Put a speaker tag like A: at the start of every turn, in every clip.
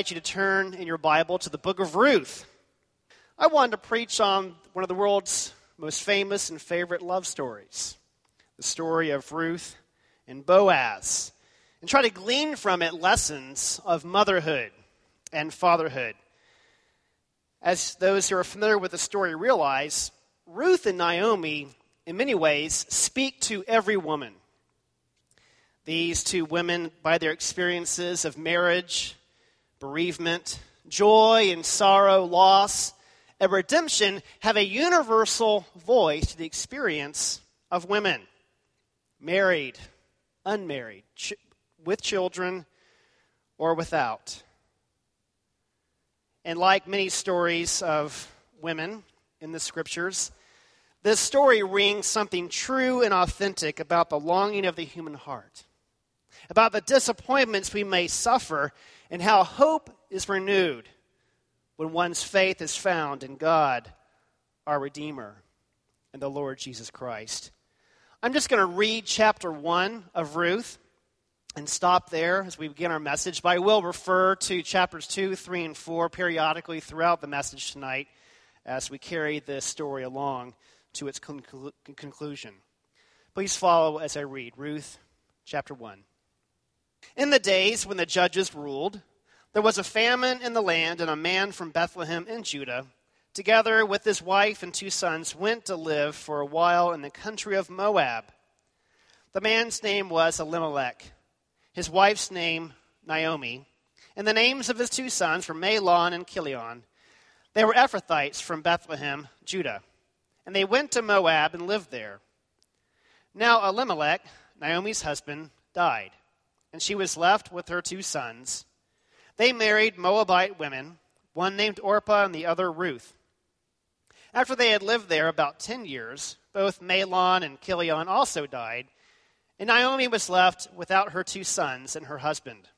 A: Invite you to turn in your Bible to the book of Ruth. I wanted to preach on one of the world's most famous and favorite love stories the story of Ruth and Boaz, and try to glean from it lessons of motherhood and fatherhood. As those who are familiar with the story realize, Ruth and Naomi, in many ways, speak to every woman. These two women, by their experiences of marriage, bereavement, joy and sorrow, loss, and redemption have a universal voice to the experience of women married, unmarried, ch- with children, or without. And like many stories of women in the scriptures, this story rings something true and authentic about the longing of the human heart, about the disappointments we may suffer and how hope is renewed when one's faith is found in God, our Redeemer, and the Lord Jesus Christ. I'm just going to read chapter 1 of Ruth and stop there as we begin our message, but I will refer to chapters 2, 3, and 4 periodically throughout the message tonight as we carry this story along to its conclu- conclusion. Please follow as I read Ruth chapter 1. In the days when the judges ruled, there was a famine in the land, and a man from Bethlehem in Judah, together with his wife and two sons, went to live for a while in the country of Moab. The man's name was Elimelech, his wife's name Naomi, and the names of his two sons were Mahlon and Chilion. They were Ephrathites from Bethlehem, Judah, and they went to Moab and lived there. Now Elimelech, Naomi's husband, died and she was left with her two sons. They married Moabite women, one named Orpah and the other Ruth. After they had lived there about ten years, both Mahlon and Chilion also died, and Naomi was left without her two sons and her husband.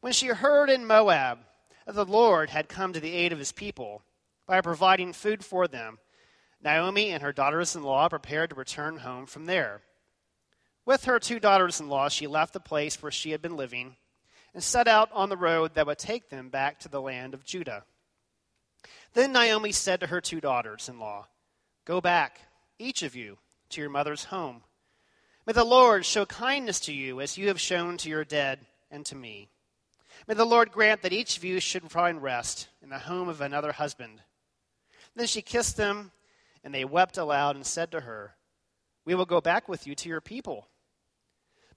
A: When she heard in Moab that the Lord had come to the aid of his people by providing food for them, Naomi and her daughters in law prepared to return home from there. With her two daughters in law, she left the place where she had been living and set out on the road that would take them back to the land of Judah. Then Naomi said to her two daughters in law, Go back, each of you, to your mother's home. May the Lord show kindness to you as you have shown to your dead and to me. May the Lord grant that each of you should find rest in the home of another husband. Then she kissed them, and they wept aloud and said to her, We will go back with you to your people.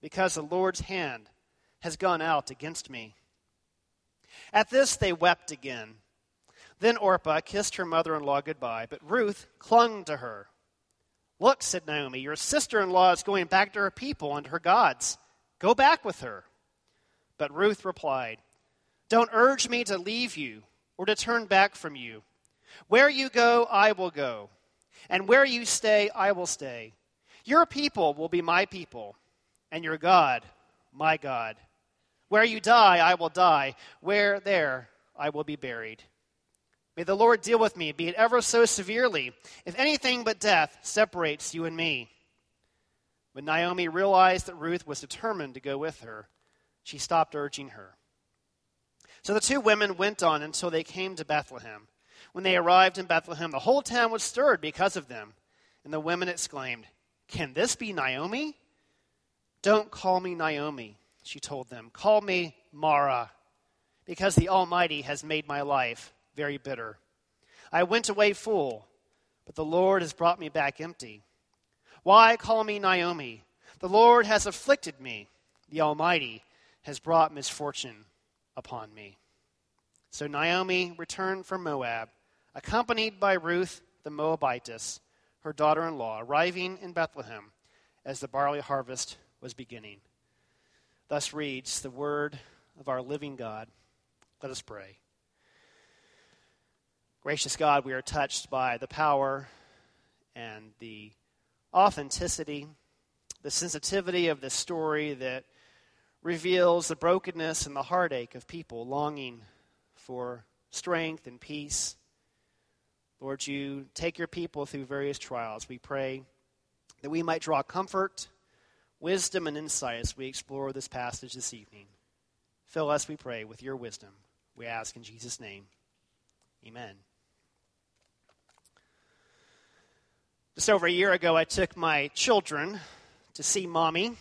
A: because the Lord's hand has gone out against me. At this they wept again. Then Orpah kissed her mother in law goodbye, but Ruth clung to her. Look, said Naomi, your sister in law is going back to her people and her gods. Go back with her. But Ruth replied, Don't urge me to leave you or to turn back from you. Where you go, I will go, and where you stay, I will stay. Your people will be my people and your God, my God. Where you die, I will die. Where there, I will be buried. May the Lord deal with me, be it ever so severely, if anything but death separates you and me. When Naomi realized that Ruth was determined to go with her, she stopped urging her. So the two women went on until they came to Bethlehem. When they arrived in Bethlehem, the whole town was stirred because of them. And the women exclaimed, Can this be Naomi? Don't call me Naomi, she told them. Call me Mara, because the Almighty has made my life very bitter. I went away full, but the Lord has brought me back empty. Why call me Naomi? The Lord has afflicted me. The Almighty has brought misfortune upon me. So Naomi returned from Moab, accompanied by Ruth the Moabitess, her daughter in law, arriving in Bethlehem as the barley harvest was beginning. Thus reads the word of our living God. Let us pray. Gracious God, we are touched by the power and the authenticity, the sensitivity of this story that reveals the brokenness and the heartache of people longing for strength and peace. Lord, you take your people through various trials. We pray that we might draw comfort, wisdom, and insight as we explore this passage this evening. Fill us, we pray, with your wisdom. We ask in Jesus' name. Amen. Just over a year ago, I took my children to see mommy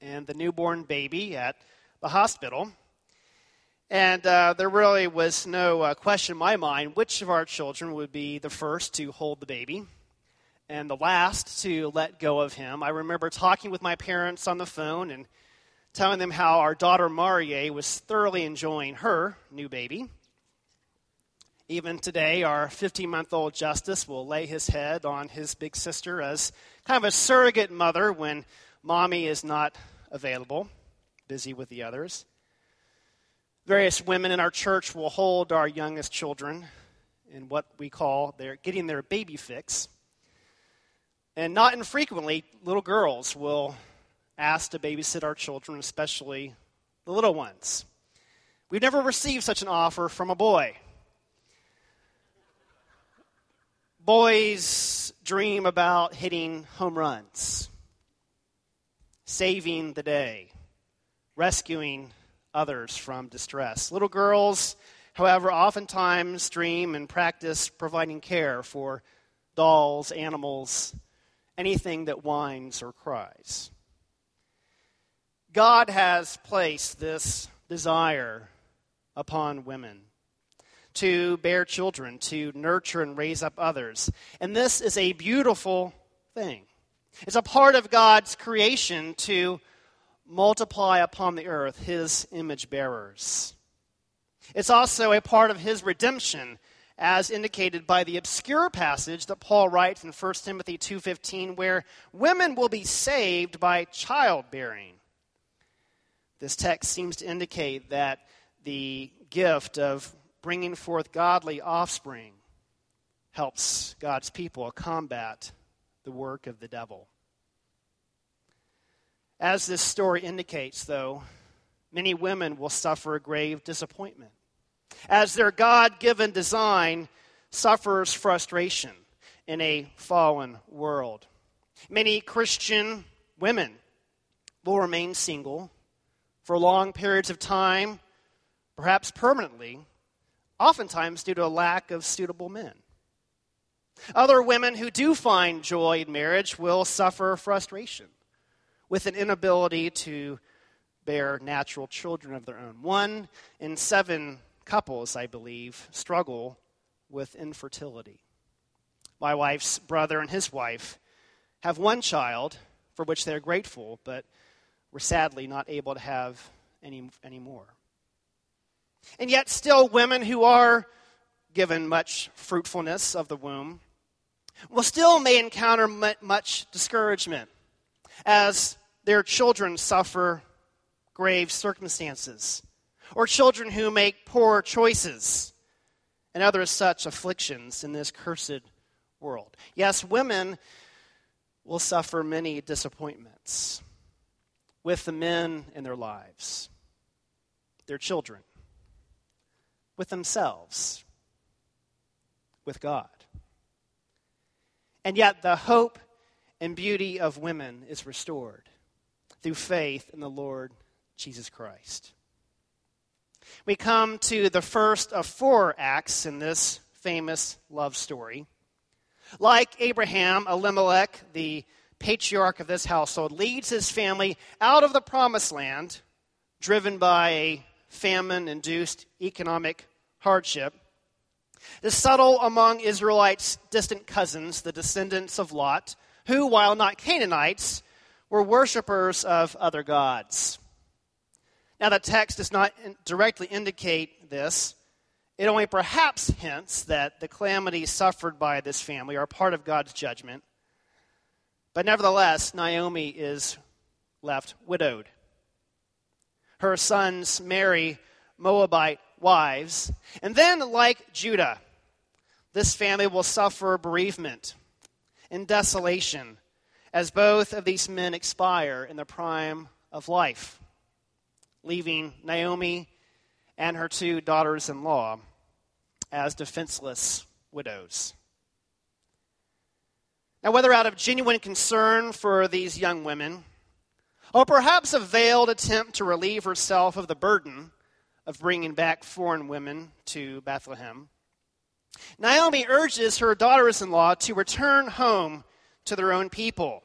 A: and the newborn baby at the hospital. And uh, there really was no uh, question in my mind which of our children would be the first to hold the baby and the last to let go of him. I remember talking with my parents on the phone and telling them how our daughter Marie was thoroughly enjoying her new baby. Even today, our 15 month old Justice will lay his head on his big sister as kind of a surrogate mother when mommy is not available, busy with the others. Various women in our church will hold our youngest children in what we call their getting their baby fix. And not infrequently, little girls will ask to babysit our children, especially the little ones. We've never received such an offer from a boy. Boys dream about hitting home runs, saving the day, rescuing others from distress. Little girls, however, oftentimes dream and practice providing care for dolls, animals, anything that whines or cries. God has placed this desire upon women to bear children, to nurture and raise up others. And this is a beautiful thing. It's a part of God's creation to multiply upon the earth his image bearers. It's also a part of his redemption as indicated by the obscure passage that Paul writes in 1 Timothy 2:15 where women will be saved by childbearing. This text seems to indicate that the gift of bringing forth godly offspring helps God's people combat the work of the devil. As this story indicates, though, many women will suffer a grave disappointment. As their God given design suffers frustration in a fallen world. Many Christian women will remain single for long periods of time, perhaps permanently, oftentimes due to a lack of suitable men. Other women who do find joy in marriage will suffer frustration with an inability to bear natural children of their own. One in seven couples, I believe, struggle with infertility. My wife's brother and his wife have one child for which they're grateful, but were sadly not able to have any, any more. And yet, still, women who are given much fruitfulness of the womb will still may encounter much discouragement as their children suffer grave circumstances, or children who make poor choices, and other such afflictions in this cursed world. Yes, women will suffer many disappointments with the men in their lives, their children, with themselves, with God. And yet, the hope and beauty of women is restored through faith in the Lord Jesus Christ. We come to the first of four acts in this famous love story. Like Abraham, Elimelech, the patriarch of this household, leads his family out of the promised land, driven by a famine induced economic hardship, to settle among Israelites' distant cousins, the descendants of Lot, who, while not Canaanites, were worshippers of other gods. Now, the text does not directly indicate this. It only perhaps hints that the calamities suffered by this family are part of God's judgment. But nevertheless, Naomi is left widowed. Her sons marry Moabite wives. And then, like Judah, this family will suffer bereavement and desolation as both of these men expire in the prime of life, leaving Naomi and her two daughters in law as defenseless widows. Now, whether out of genuine concern for these young women, or perhaps a veiled attempt to relieve herself of the burden of bringing back foreign women to Bethlehem, Naomi urges her daughters in law to return home to their own people.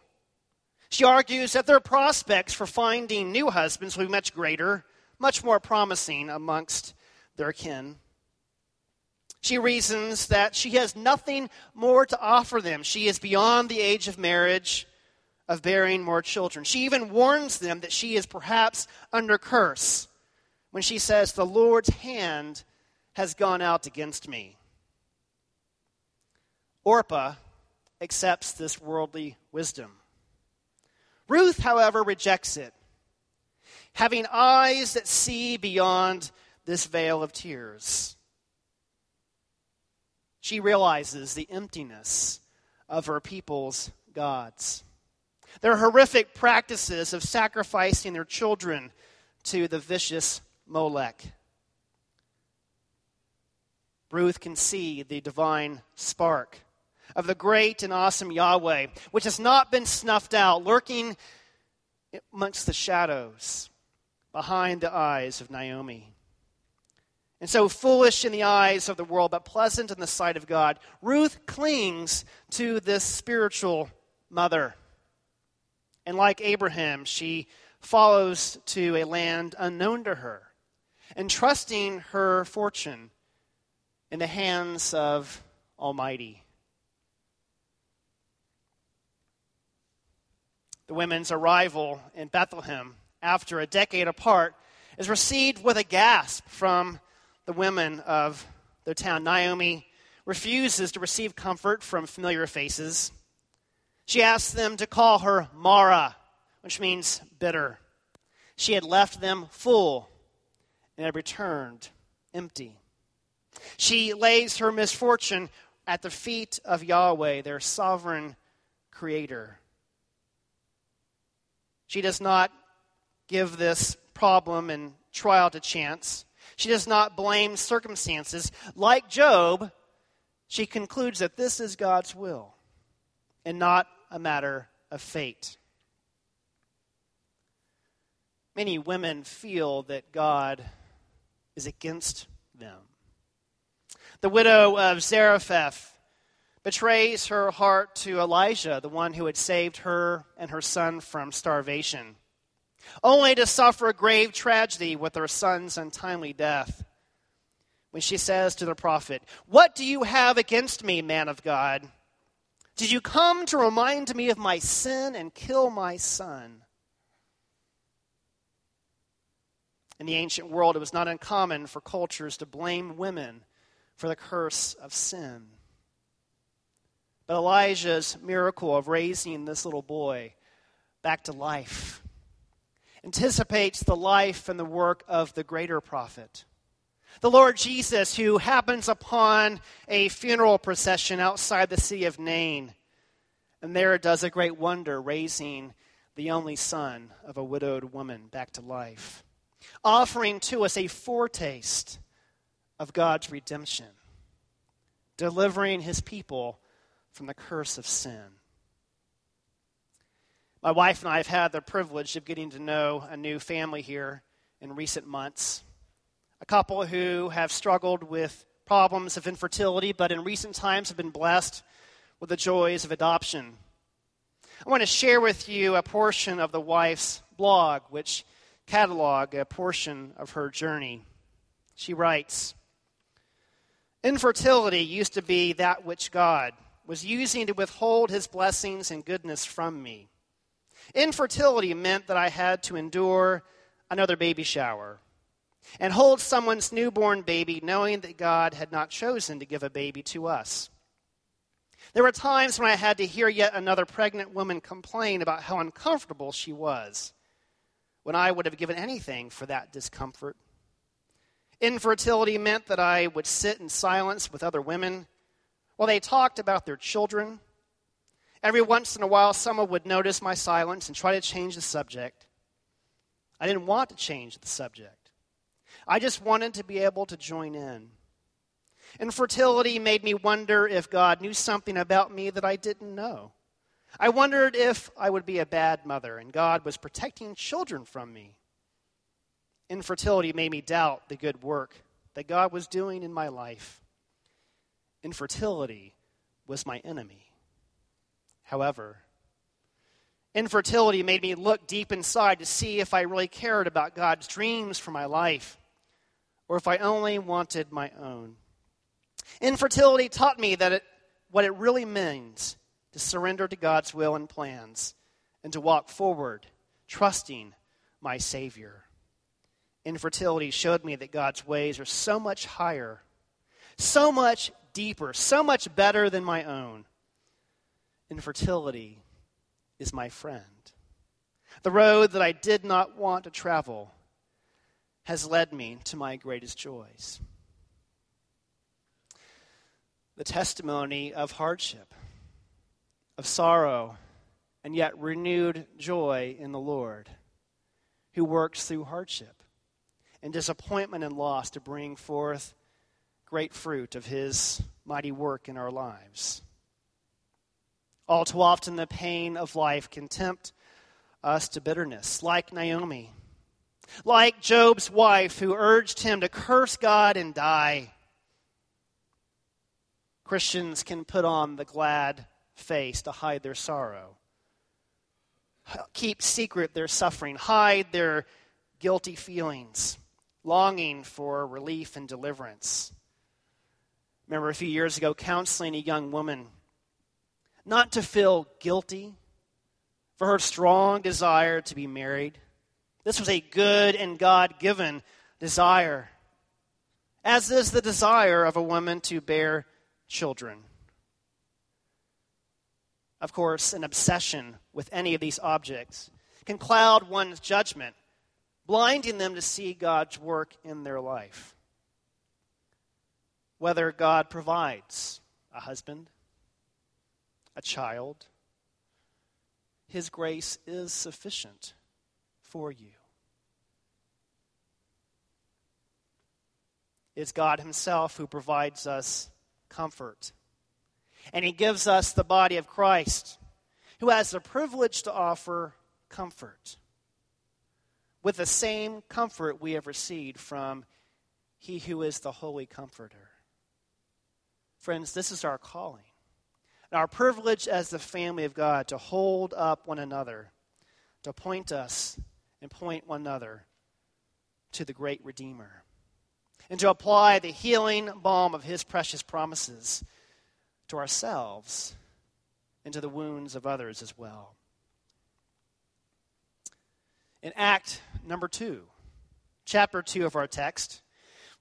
A: She argues that their prospects for finding new husbands will be much greater, much more promising amongst their kin. She reasons that she has nothing more to offer them. She is beyond the age of marriage, of bearing more children. She even warns them that she is perhaps under curse when she says, The Lord's hand has gone out against me. Orpah accepts this worldly wisdom. Ruth, however, rejects it, having eyes that see beyond this veil of tears. She realizes the emptiness of her people's gods. Their horrific practices of sacrificing their children to the vicious Molech. Ruth can see the divine spark of the great and awesome Yahweh, which has not been snuffed out, lurking amongst the shadows behind the eyes of Naomi. And so, foolish in the eyes of the world, but pleasant in the sight of God, Ruth clings to this spiritual mother. And like Abraham, she follows to a land unknown to her entrusting her fortune in the hands of Almighty. The women's arrival in Bethlehem after a decade apart is received with a gasp from the women of the town. Naomi refuses to receive comfort from familiar faces. She asks them to call her Mara, which means bitter. She had left them full and had returned empty. She lays her misfortune at the feet of Yahweh, their sovereign creator. She does not give this problem and trial to chance. She does not blame circumstances. Like Job, she concludes that this is God's will and not a matter of fate. Many women feel that God is against them. The widow of Zarephath betrays her heart to Elijah, the one who had saved her and her son from starvation, only to suffer a grave tragedy with her son's untimely death. When she says to the prophet, What do you have against me, man of God? Did you come to remind me of my sin and kill my son? In the ancient world, it was not uncommon for cultures to blame women for the curse of sin. But Elijah's miracle of raising this little boy back to life anticipates the life and the work of the greater prophet. The Lord Jesus, who happens upon a funeral procession outside the city of Nain, and there does a great wonder, raising the only son of a widowed woman back to life offering to us a foretaste of God's redemption, delivering his people from the curse of sin. My wife and I have had the privilege of getting to know a new family here in recent months. A couple who have struggled with problems of infertility, but in recent times have been blessed with the joys of adoption. I want to share with you a portion of the wife's blog, which catalog a portion of her journey. She writes Infertility used to be that which God was using to withhold his blessings and goodness from me. Infertility meant that I had to endure another baby shower and hold someone's newborn baby knowing that God had not chosen to give a baby to us. There were times when I had to hear yet another pregnant woman complain about how uncomfortable she was, when I would have given anything for that discomfort. Infertility meant that I would sit in silence with other women while they talked about their children. Every once in a while, someone would notice my silence and try to change the subject. I didn't want to change the subject, I just wanted to be able to join in. Infertility made me wonder if God knew something about me that I didn't know. I wondered if I would be a bad mother and God was protecting children from me. Infertility made me doubt the good work that God was doing in my life. Infertility was my enemy. However, infertility made me look deep inside to see if I really cared about God's dreams for my life or if I only wanted my own. Infertility taught me that it, what it really means to surrender to God's will and plans and to walk forward, trusting my Savior. Infertility showed me that God's ways are so much higher, so much deeper, so much better than my own. Infertility is my friend. The road that I did not want to travel has led me to my greatest joys. The testimony of hardship, of sorrow, and yet renewed joy in the Lord, who works through hardship and disappointment and loss to bring forth great fruit of his mighty work in our lives. All too often, the pain of life can tempt us to bitterness, like Naomi, like Job's wife, who urged him to curse God and die. Christians can put on the glad face to hide their sorrow, keep secret their suffering, hide their guilty feelings, longing for relief and deliverance. Remember a few years ago counseling a young woman not to feel guilty for her strong desire to be married. This was a good and God given desire, as is the desire of a woman to bear children. Of course, an obsession with any of these objects can cloud one's judgment, blinding them to see God's work in their life. Whether God provides a husband, a child, His grace is sufficient for you. It's God Himself who provides us comfort. And He gives us the body of Christ, who has the privilege to offer comfort with the same comfort we have received from He who is the Holy Comforter. Friends, this is our calling and our privilege as the family of God to hold up one another, to point us and point one another to the great Redeemer, and to apply the healing balm of his precious promises to ourselves and to the wounds of others as well. In Act number 2, chapter 2 of our text,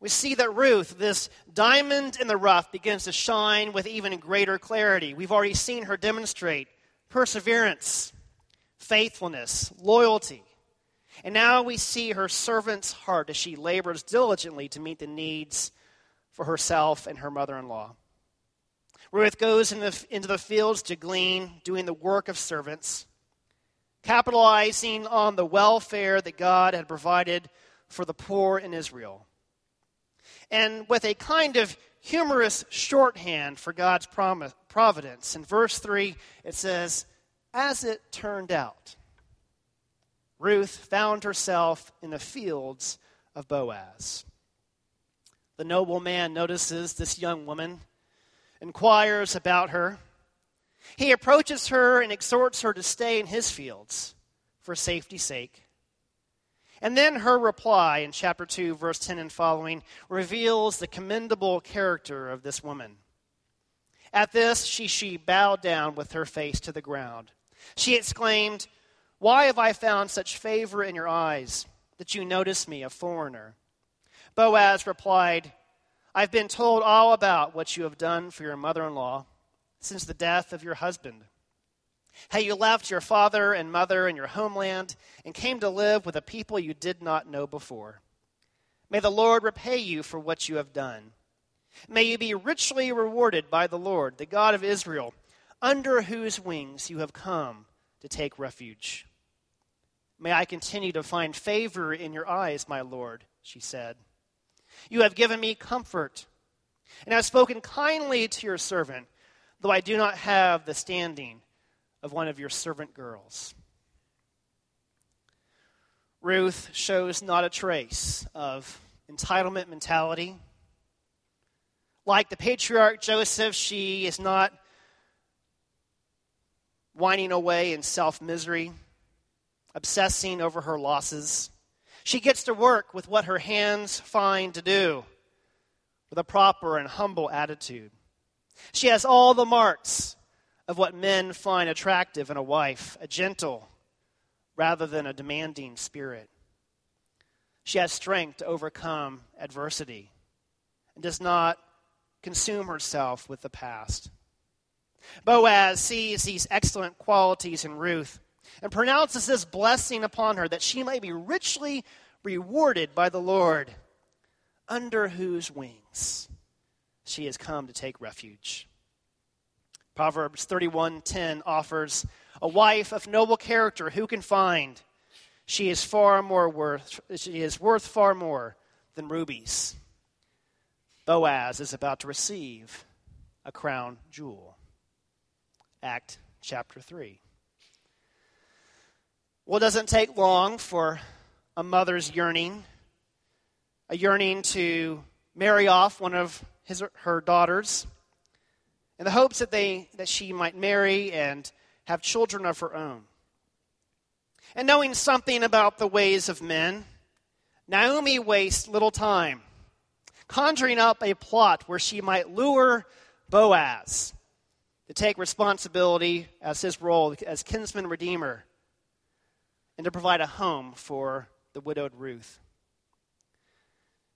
A: we see that Ruth, this diamond in the rough, begins to shine with even greater clarity. We've already seen her demonstrate perseverance, faithfulness, loyalty. And now we see her servant's heart as she labors diligently to meet the needs for herself and her mother in law. Ruth goes in the, into the fields to glean, doing the work of servants, capitalizing on the welfare that God had provided for the poor in Israel and with a kind of humorous shorthand for God's providence. In verse 3, it says, As it turned out, Ruth found herself in the fields of Boaz. The noble man notices this young woman, inquires about her. He approaches her and exhorts her to stay in his fields for safety's sake. And then her reply in chapter 2, verse 10 and following, reveals the commendable character of this woman. At this, she, she bowed down with her face to the ground. She exclaimed, Why have I found such favor in your eyes that you notice me, a foreigner? Boaz replied, I've been told all about what you have done for your mother in law since the death of your husband. How you left your father and mother and your homeland and came to live with a people you did not know before. May the Lord repay you for what you have done. May you be richly rewarded by the Lord, the God of Israel, under whose wings you have come to take refuge. May I continue to find favor in your eyes, my Lord, she said. You have given me comfort, and have spoken kindly to your servant, though I do not have the standing of one of your servant girls. Ruth shows not a trace of entitlement mentality. Like the patriarch Joseph, she is not whining away in self misery, obsessing over her losses. She gets to work with what her hands find to do with a proper and humble attitude. She has all the marks of what men find attractive in a wife a gentle rather than a demanding spirit. She has strength to overcome adversity and does not consume herself with the past. Boaz sees these excellent qualities in Ruth and pronounces this blessing upon her that she may be richly rewarded by the Lord, under whose wings she has come to take refuge. Proverbs 31:10 offers a wife of noble character who can find she is far more worth she is worth far more than rubies. Boaz is about to receive a crown jewel. Act chapter 3. Well, it doesn't take long for a mother's yearning, a yearning to marry off one of his, her daughters in the hopes that, they, that she might marry and have children of her own. And knowing something about the ways of men, Naomi wastes little time conjuring up a plot where she might lure Boaz to take responsibility as his role as kinsman redeemer and to provide a home for the widowed Ruth.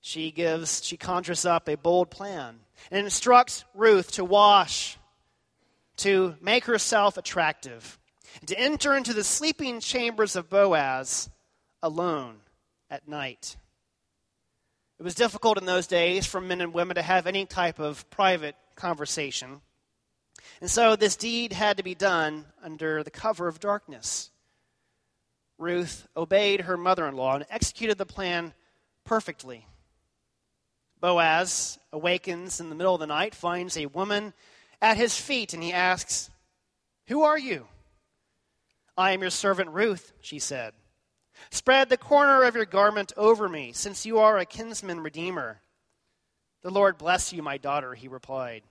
A: She gives, she conjures up a bold plan and instructs Ruth to wash, to make herself attractive, to enter into the sleeping chambers of Boaz alone at night. It was difficult in those days for men and women to have any type of private conversation. And so this deed had to be done under the cover of darkness. Ruth obeyed her mother in law and executed the plan perfectly. Boaz awakens in the middle of the night, finds a woman at his feet, and he asks, Who are you? I am your servant Ruth, she said. Spread the corner of your garment over me, since you are a kinsman redeemer. The Lord bless you, my daughter, he replied.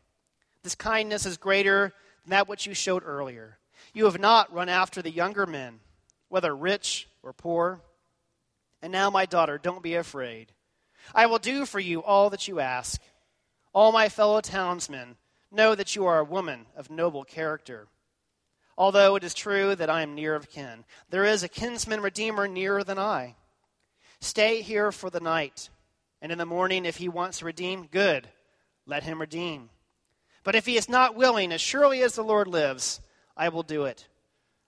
A: This kindness is greater than that which you showed earlier. You have not run after the younger men whether rich or poor. And now, my daughter, don't be afraid. I will do for you all that you ask. All my fellow townsmen know that you are a woman of noble character. Although it is true that I am near of kin, there is a kinsman redeemer nearer than I. Stay here for the night, and in the morning, if he wants to redeem, good, let him redeem. But if he is not willing, as surely as the Lord lives, I will do it.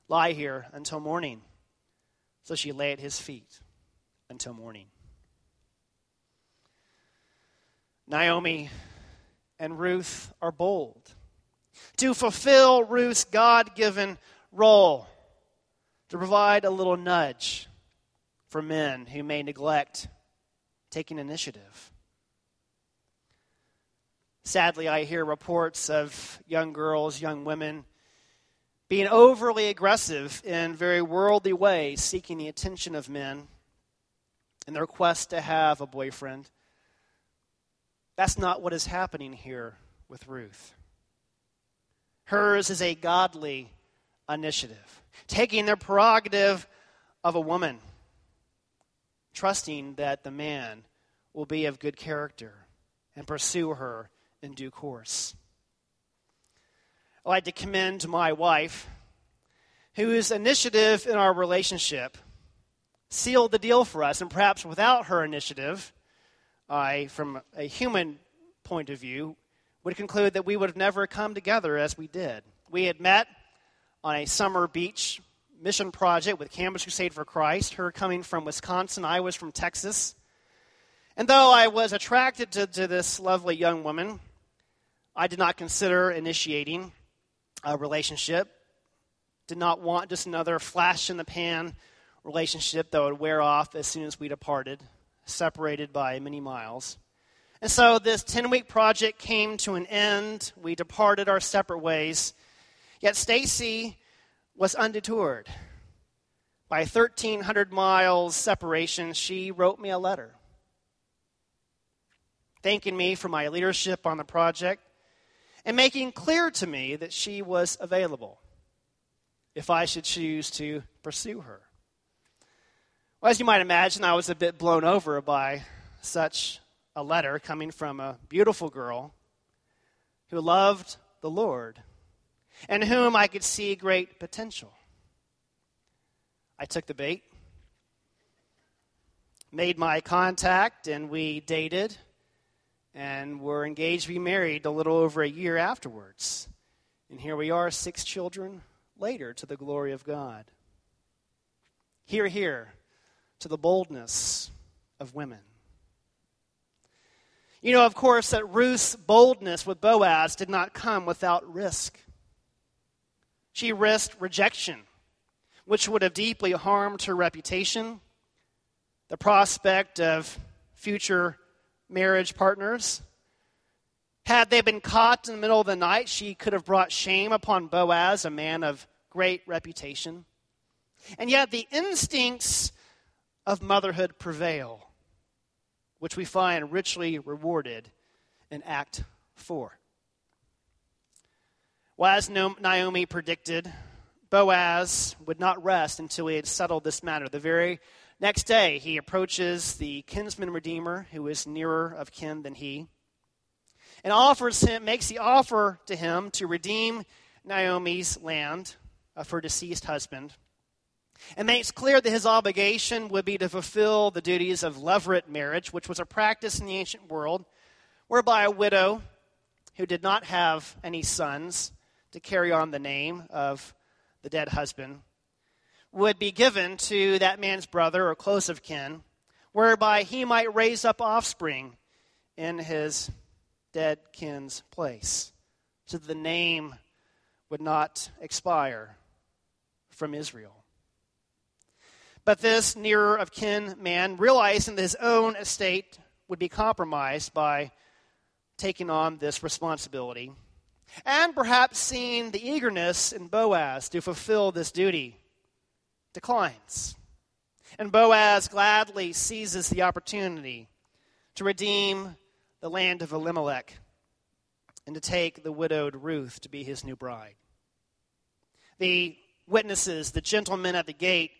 A: Lie here until morning. So she lay at his feet until morning. Naomi and Ruth are bold to fulfill Ruth's God given role to provide a little nudge for men who may neglect taking initiative. Sadly, I hear reports of young girls, young women being overly aggressive in very worldly ways, seeking the attention of men in their quest to have a boyfriend. That's not what is happening here with Ruth. Hers is a godly initiative, taking the prerogative of a woman, trusting that the man will be of good character and pursue her in due course. I'd like to commend my wife, whose initiative in our relationship sealed the deal for us, and perhaps without her initiative, I, from a human point of view, would conclude that we would have never come together as we did. We had met on a summer beach mission project with Campus Crusade for Christ, her coming from Wisconsin, I was from Texas. And though I was attracted to, to this lovely young woman, I did not consider initiating a relationship. Did not want just another flash in the pan relationship that would wear off as soon as we departed, separated by many miles. And so this 10 week project came to an end. We departed our separate ways. Yet Stacy was undetoured. By 1,300 miles separation, she wrote me a letter thanking me for my leadership on the project and making clear to me that she was available if I should choose to pursue her. Well, as you might imagine, I was a bit blown over by such a letter coming from a beautiful girl who loved the Lord and whom I could see great potential. I took the bait, made my contact, and we dated and were engaged to be married a little over a year afterwards. And here we are, six children later, to the glory of God. Here, here, to the boldness of women. You know, of course, that Ruth's boldness with Boaz did not come without risk. She risked rejection, which would have deeply harmed her reputation, the prospect of future marriage partners. Had they been caught in the middle of the night, she could have brought shame upon Boaz, a man of great reputation. And yet, the instincts of motherhood prevail which we find richly rewarded in Act 4. Well, as Naomi predicted, Boaz would not rest until he had settled this matter. The very next day, he approaches the kinsman redeemer, who is nearer of kin than he, and offers him, makes the offer to him to redeem Naomi's land of her deceased husband and makes clear that his obligation would be to fulfill the duties of levirate marriage, which was a practice in the ancient world whereby a widow who did not have any sons to carry on the name of the dead husband would be given to that man's brother or close of kin, whereby he might raise up offspring in his dead kin's place, so that the name would not expire from Israel. But this nearer of kin man, realizing that his own estate would be compromised by taking on this responsibility, and perhaps seeing the eagerness in Boaz to fulfill this duty, declines. And Boaz gladly seizes the opportunity to redeem the land of Elimelech and to take the widowed Ruth to be his new bride. The witnesses, the gentlemen at the gate,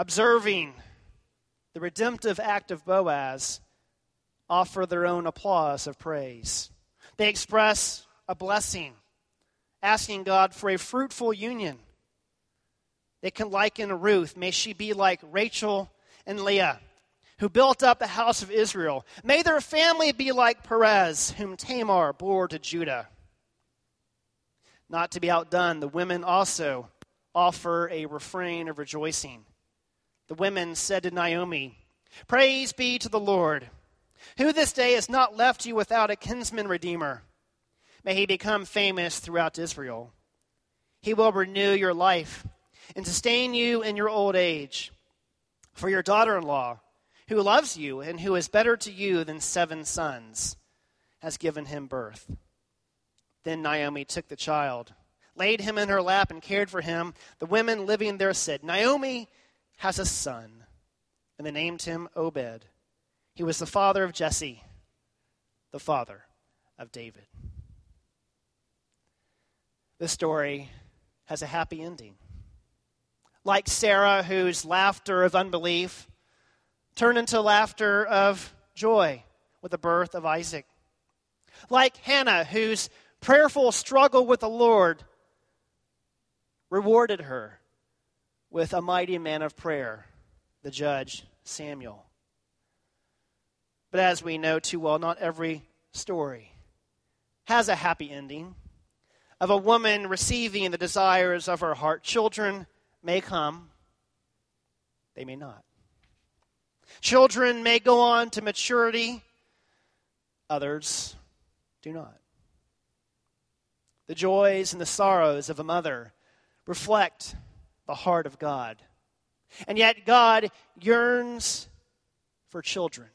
A: observing the redemptive act of Boaz, offer their own applause of praise. They express a blessing, asking God for a fruitful union. They can liken Ruth. May she be like Rachel and Leah, who built up the house of Israel. May their family be like Perez, whom Tamar bore to Judah. Not to be outdone, the women also offer a refrain of rejoicing the women said to Naomi, Praise be to the Lord, who this day has not left you without a kinsman redeemer. May he become famous throughout Israel. He will renew your life and sustain you in your old age. For your daughter in law, who loves you and who is better to you than seven sons, has given him birth. Then Naomi took the child, laid him in her lap, and cared for him. The women living there said, Naomi has a son, and they named him Obed. He was the father of Jesse, the father of David. This story has a happy ending. Like Sarah, whose laughter of unbelief turned into laughter of joy with the birth of Isaac. Like Hannah, whose prayerful struggle with the Lord rewarded her with a mighty man of prayer, the judge Samuel. But as we know too well, not every story has a happy ending of a woman receiving the desires of her heart. Children may come, they may not. Children may go on to maturity, others do not. The joys and the sorrows of a mother reflect the heart of God. And yet, God yearns for children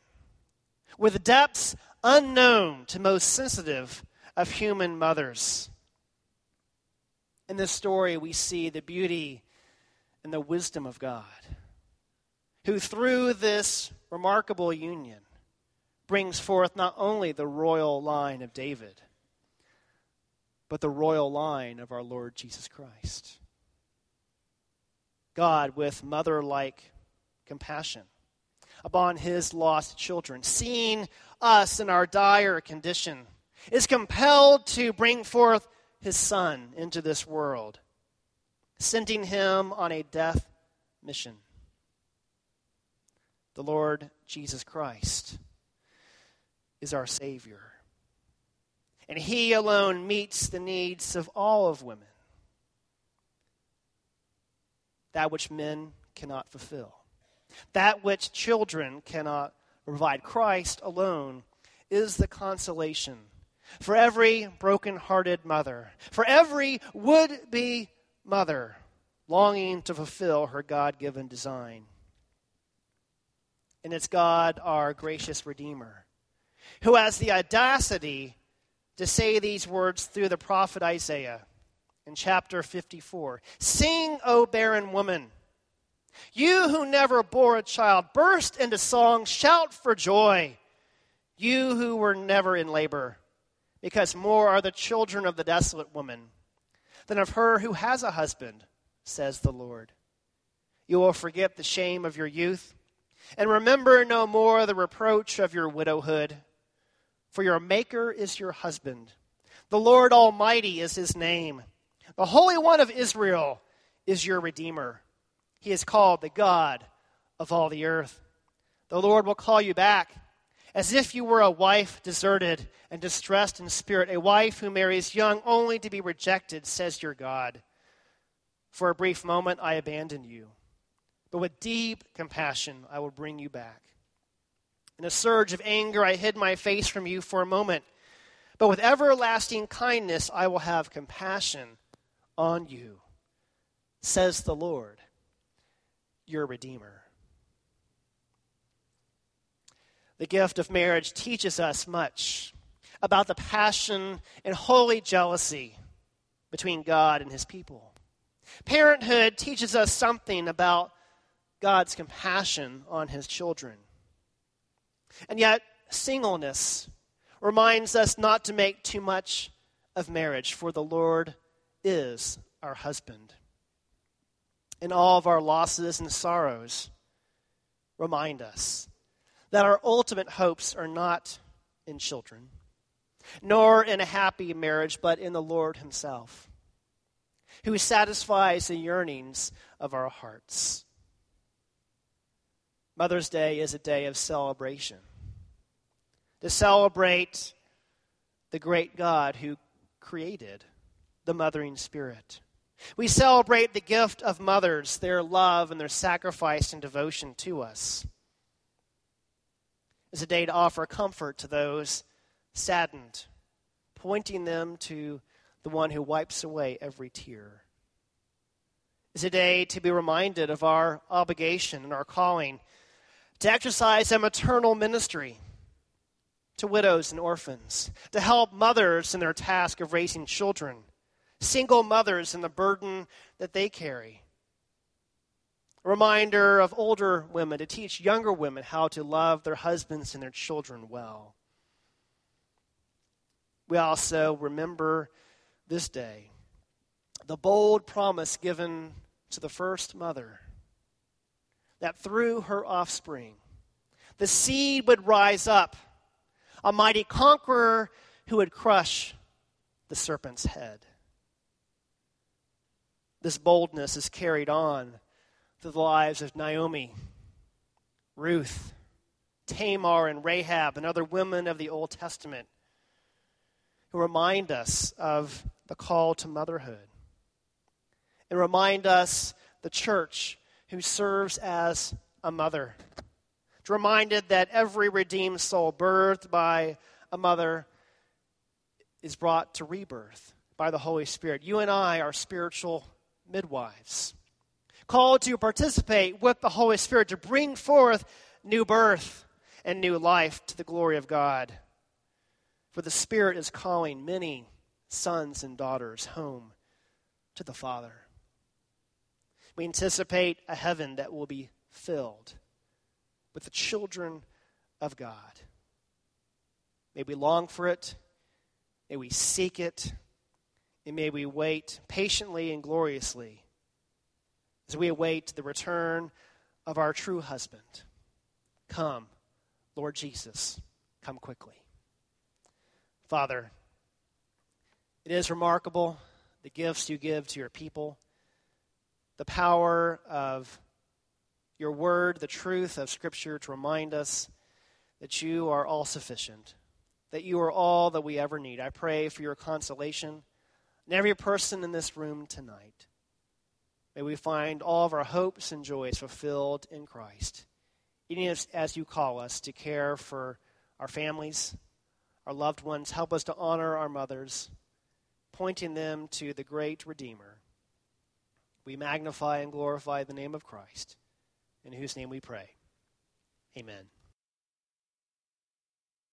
A: with depths unknown to most sensitive of human mothers. In this story, we see the beauty and the wisdom of God, who through this remarkable union brings forth not only the royal line of David, but the royal line of our Lord Jesus Christ. God, with mother like compassion upon his lost children, seeing us in our dire condition, is compelled to bring forth his Son into this world, sending him on a death mission. The Lord Jesus Christ is our Savior. And He alone meets the needs of all of women, that which men cannot fulfill, that which children cannot provide. Christ alone is the consolation for every broken-hearted mother, for every would-be mother longing to fulfill her God-given design. And it's God, our gracious Redeemer, who has the audacity to say these words through the prophet Isaiah in chapter 54 Sing, O barren woman! You who never bore a child, burst into song, shout for joy. You who were never in labor because more are the children of the desolate woman than of her who has a husband, says the Lord. You will forget the shame of your youth, and remember no more the reproach of your widowhood. For your Maker is your husband. The Lord Almighty is his name. The Holy One of Israel is your Redeemer. He is called the God of all the earth. The Lord will call you back as if you were a wife deserted and distressed in spirit, a wife who marries young only to be rejected, says your God. For a brief moment I abandoned you, but with deep compassion I will bring you back. In a surge of anger I hid my face from you for a moment, but with everlasting kindness I will have compassion on you, says the Lord, your Redeemer. The gift of marriage teaches us much about the passion and holy jealousy between God and his people. Parenthood teaches us something about God's compassion on his children. And yet, singleness reminds us not to make too much of marriage, for the Lord is our husband. And all of our losses and sorrows remind us that our ultimate hopes are not in children, nor in a happy marriage, but in the Lord Himself, who satisfies the yearnings of our hearts. Mother's Day is a day of celebration. To celebrate the great God who created the mothering spirit. We celebrate the gift of mothers, their love and their sacrifice and devotion to us is a day to offer comfort to those saddened, pointing them to the one who wipes away every tear. Is a day to be reminded of our obligation and our calling to exercise a maternal ministry to widows and orphans, to help mothers in their task of raising children, single mothers and the burden that they carry, a reminder of older women to teach younger women how to love their husbands and their children well. we also remember this day the bold promise given to the first mother that through her offspring, the seed would rise up, a mighty conqueror who would crush the serpent's head. This boldness is carried on through the lives of Naomi, Ruth, Tamar, and Rahab, and other women of the Old Testament who remind us of the call to motherhood and remind us, the church, who serves as a mother. It's reminded that every redeemed soul birthed by a mother is brought to rebirth by the Holy Spirit. You and I are spiritual midwives, called to participate with the Holy Spirit to bring forth new birth and new life to the glory of God. For the Spirit is calling many sons and daughters home to the Father. We anticipate a heaven that will be filled with the children of God. May we long for it. May we seek it. And may we wait patiently and gloriously as we await the return of our true husband. Come, Lord Jesus, come quickly. Father, it is remarkable the gifts you give to your people the power of your word, the truth of Scripture to remind us that you are all sufficient, that you are all that we ever need. I pray for your consolation in every person in this room tonight. May we find all of our hopes and joys fulfilled in Christ, even as, as you call us to care for our families, our loved ones. Help us to honor our mothers, pointing them to the great Redeemer we magnify and glorify the name of Christ, in whose name we pray. Amen.